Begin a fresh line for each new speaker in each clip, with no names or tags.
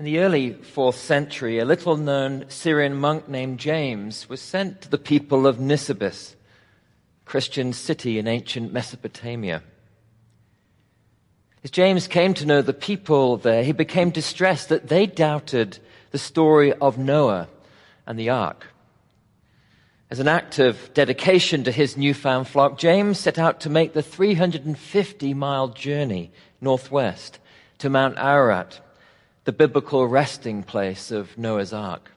In the early fourth century, a little known Syrian monk named James was sent to the people of Nisibis, Christian city in ancient Mesopotamia. As James came to know the people there, he became distressed that they doubted the story of Noah and the ark. As an act of dedication to his newfound flock, James set out to make the 350 mile journey northwest to Mount Ararat, the biblical resting place of Noah's ark.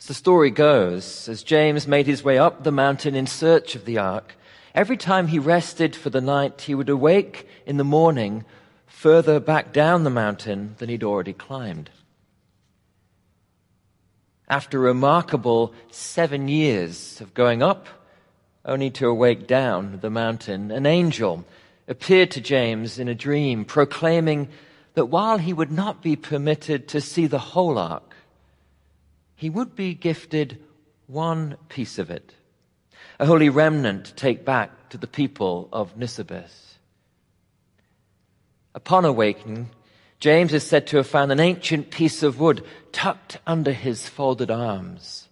As the story goes, as James made his way up the mountain in search of the ark, every time he rested for the night, he would awake in the morning further back down the mountain than he'd already climbed. After a remarkable seven years of going up, only to awake down the mountain, an angel appeared to James in a dream, proclaiming that while he would not be permitted to see the whole ark, he would be gifted one piece of it, a holy remnant to take back to the people of Nisibis. Upon awakening, James is said to have found an ancient piece of wood tucked under his folded arms.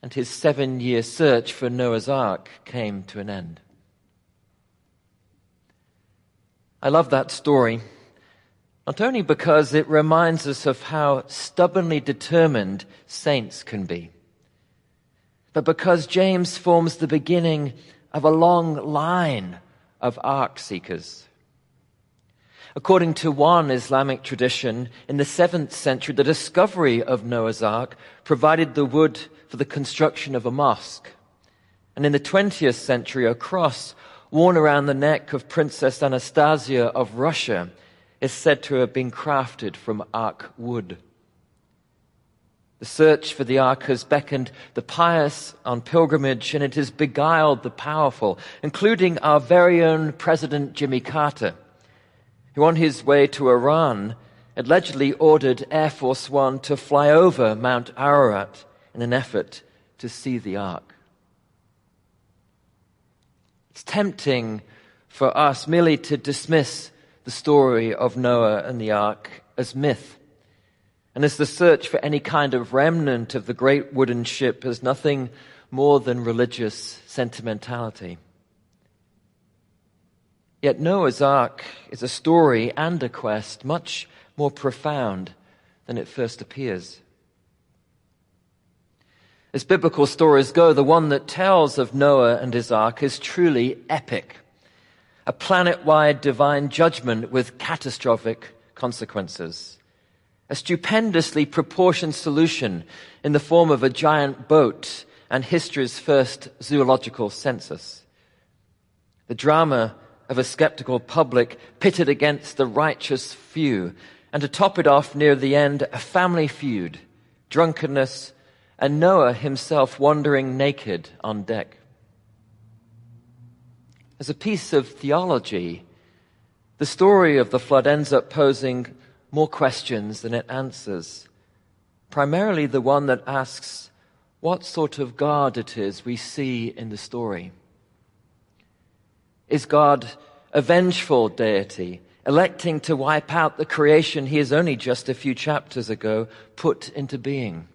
And his seven year search for Noah's Ark came to an end. I love that story, not only because it reminds us of how stubbornly determined saints can be, but because James forms the beginning of a long line of ark seekers. According to one Islamic tradition, in the seventh century, the discovery of Noah's Ark provided the wood for the construction of a mosque. And in the 20th century, a cross worn around the neck of Princess Anastasia of Russia is said to have been crafted from ark wood. The search for the ark has beckoned the pious on pilgrimage and it has beguiled the powerful, including our very own President Jimmy Carter who on his way to Iran allegedly ordered Air Force One to fly over Mount Ararat in an effort to see the ark. It's tempting for us merely to dismiss the story of Noah and the ark as myth and as the search for any kind of remnant of the great wooden ship as nothing more than religious sentimentality. Yet Noah's Ark is a story and a quest much more profound than it first appears. As biblical stories go, the one that tells of Noah and his ark is truly epic. A planet-wide divine judgment with catastrophic consequences. A stupendously proportioned solution in the form of a giant boat and history's first zoological census. The drama of a skeptical public pitted against the righteous few. And to top it off near the end, a family feud, drunkenness, and Noah himself wandering naked on deck. As a piece of theology, the story of the flood ends up posing more questions than it answers. Primarily the one that asks what sort of God it is we see in the story. Is God a vengeful deity, electing to wipe out the creation he has only just a few chapters ago put into being?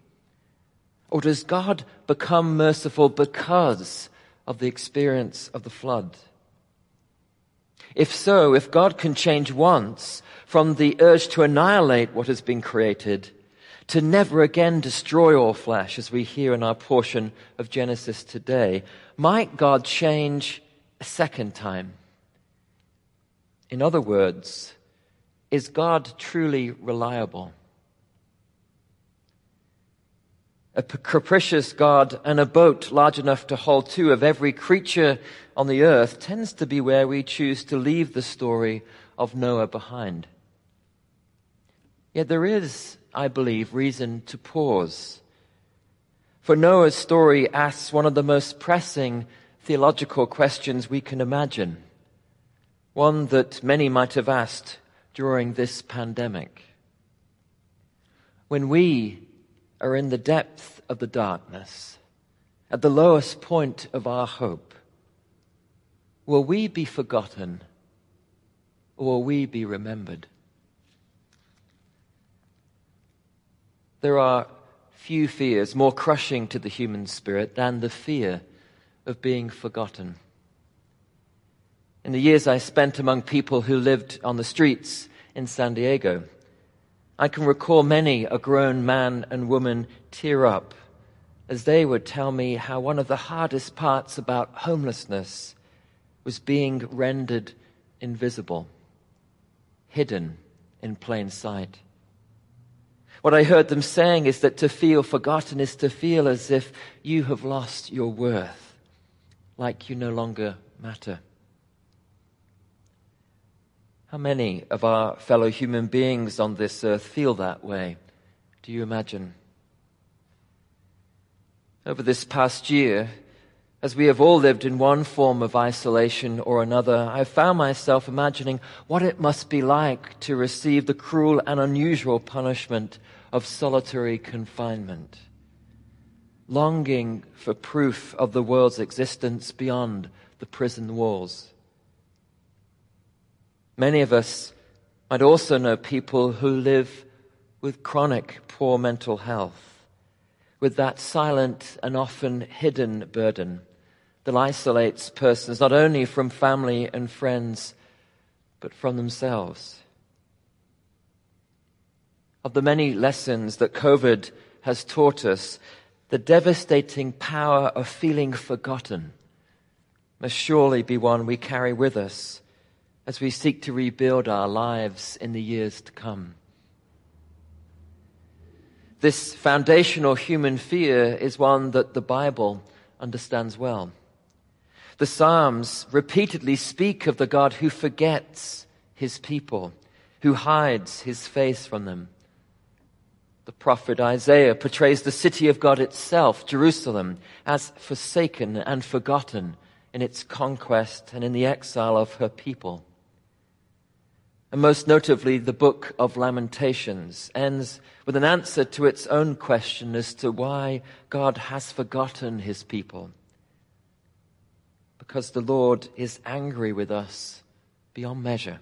Or does God become merciful because of the experience of the flood? If so, if God can change once from the urge to annihilate what has been created to never again destroy all flesh, as we hear in our portion of Genesis today, might God change a second time? In other words, is God truly reliable? A capricious God and a boat large enough to hold two of every creature on the earth tends to be where we choose to leave the story of Noah behind. Yet there is, I believe, reason to pause. For Noah's story asks one of the most pressing theological questions we can imagine, one that many might have asked during this pandemic. When we are in the depth of the darkness, at the lowest point of our hope, will we be forgotten or will we be remembered? There are few fears more crushing to the human spirit than the fear of being forgotten. In the years I spent among people who lived on the streets in San Diego, I can recall many a grown man and woman tear up as they would tell me how one of the hardest parts about homelessness was being rendered invisible, hidden in plain sight. What I heard them saying is that to feel forgotten is to feel as if you have lost your worth, like you no longer matter. How many of our fellow human beings on this earth feel that way? Do you imagine? Over this past year, as we have all lived in one form of isolation or another, I found myself imagining what it must be like to receive the cruel and unusual punishment of solitary confinement, longing for proof of the world's existence beyond the prison walls. Many of us might also know people who live with chronic poor mental health, with that silent and often hidden burden that isolates persons not only from family and friends, but from themselves. Of the many lessons that COVID has taught us, the devastating power of feeling forgotten must surely be one we carry with us as we seek to rebuild our lives in the years to come. This foundational human fear is one that the Bible understands well. The Psalms repeatedly speak of the God who forgets his people, who hides his face from them. The prophet Isaiah portrays the city of God itself, Jerusalem, as forsaken and forgotten in its conquest and in the exile of her people. And most notably, the book of Lamentations ends with an answer to its own question as to why God has forgotten his people. Because the Lord is angry with us beyond measure.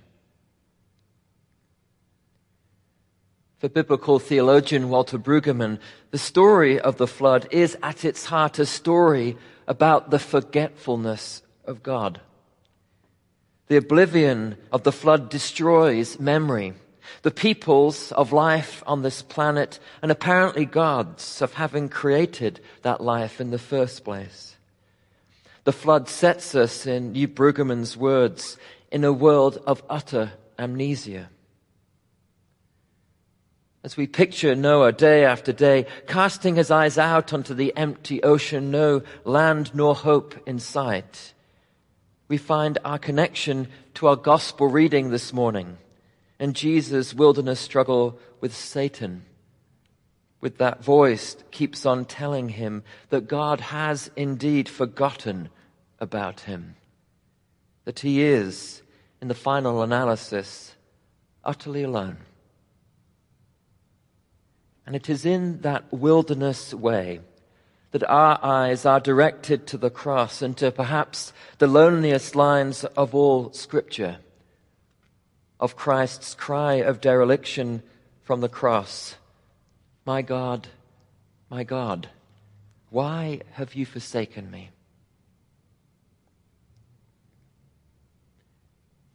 For biblical theologian Walter Brueggemann, the story of the flood is at its heart a story about the forgetfulness of God. The oblivion of the flood destroys memory, the peoples of life on this planet, and apparently God's of having created that life in the first place. The flood sets us, in Hugh Brueggemann's words, in a world of utter amnesia. As we picture Noah day after day, casting his eyes out onto the empty ocean, no land nor hope in sight, we find our connection to our gospel reading this morning and Jesus' wilderness struggle with Satan. With that voice keeps on telling him that God has indeed forgotten about him. That he is, in the final analysis, utterly alone. And it is in that wilderness way that our eyes are directed to the cross and to perhaps the loneliest lines of all Scripture. Of Christ's cry of dereliction from the cross. My God, my God, why have you forsaken me?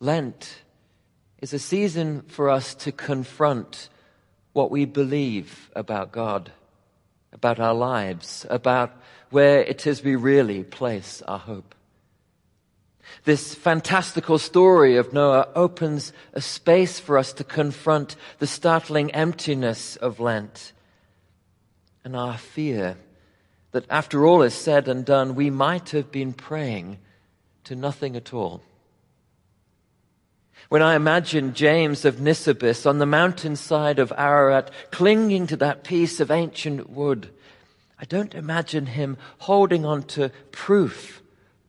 Lent is a season for us to confront what we believe about God, about our lives, about where it is we really place our hope. This fantastical story of Noah opens a space for us to confront the startling emptiness of Lent and our fear that after all is said and done, we might have been praying to nothing at all. When I imagine James of Nisibis on the mountainside of Ararat clinging to that piece of ancient wood, I don't imagine him holding on to proof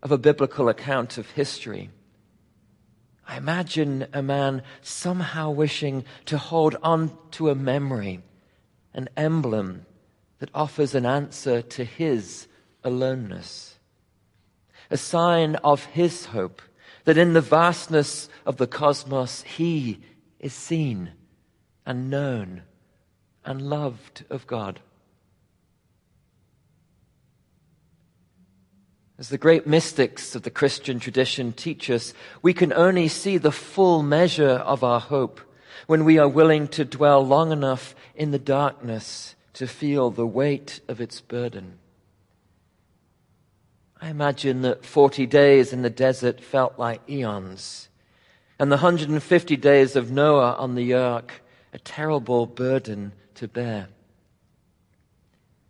of a biblical account of history. I imagine a man somehow wishing to hold on to a memory, an emblem that offers an answer to his aloneness, a sign of his hope that in the vastness of the cosmos, He is seen and known and loved of God. As the great mystics of the Christian tradition teach us, we can only see the full measure of our hope when we are willing to dwell long enough in the darkness to feel the weight of its burden. I imagine that 40 days in the desert felt like eons, and the 150 days of Noah on the ark a terrible burden to bear.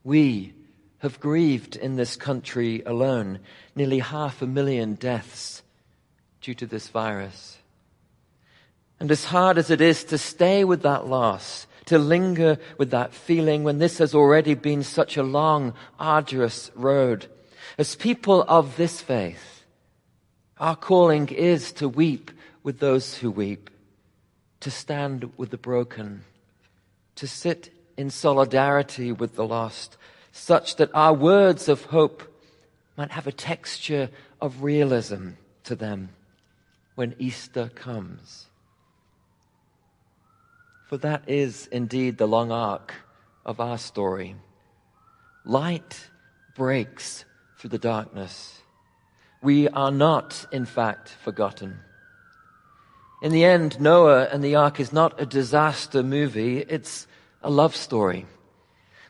We have grieved in this country alone nearly half a million deaths due to this virus. And as hard as it is to stay with that loss, to linger with that feeling when this has already been such a long, arduous road, as people of this faith, our calling is to weep with those who weep, to stand with the broken, to sit in solidarity with the lost, such that our words of hope might have a texture of realism to them when Easter comes. For that is indeed the long arc of our story. Light breaks through the darkness. We are not, in fact, forgotten. In the end, Noah and the ark is not a disaster movie, it's a love story.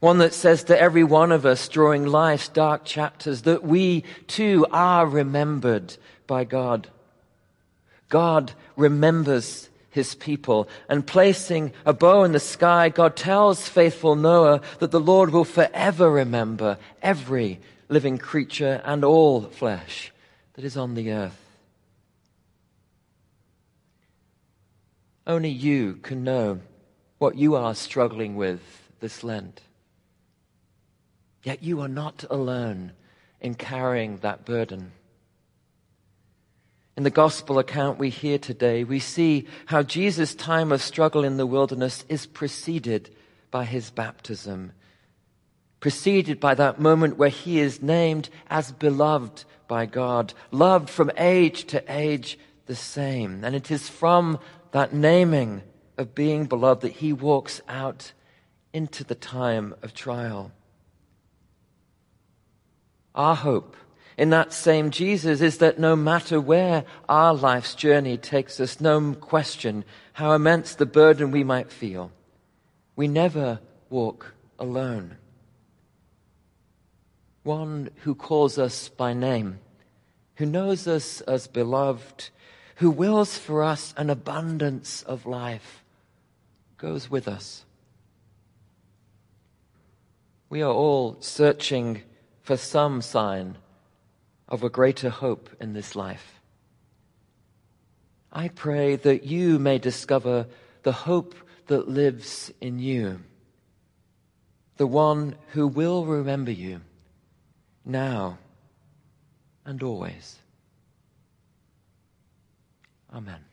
One that says to every one of us during life's dark chapters that we too are remembered by God. God remembers his people. And placing a bow in the sky, God tells faithful Noah that the Lord will forever remember every living creature and all flesh that is on the earth. Only you can know what you are struggling with this Lent. Yet you are not alone in carrying that burden. In the gospel account we hear today, we see how Jesus' time of struggle in the wilderness is preceded by his baptism preceded by that moment where he is named as beloved by God, loved from age to age the same. And it is from that naming of being beloved that he walks out into the time of trial. Our hope in that same Jesus is that no matter where our life's journey takes us, no question how immense the burden we might feel, we never walk alone one who calls us by name, who knows us as beloved, who wills for us an abundance of life, goes with us. We are all searching for some sign of a greater hope in this life. I pray that you may discover the hope that lives in you, the one who will remember you now and always. Amen.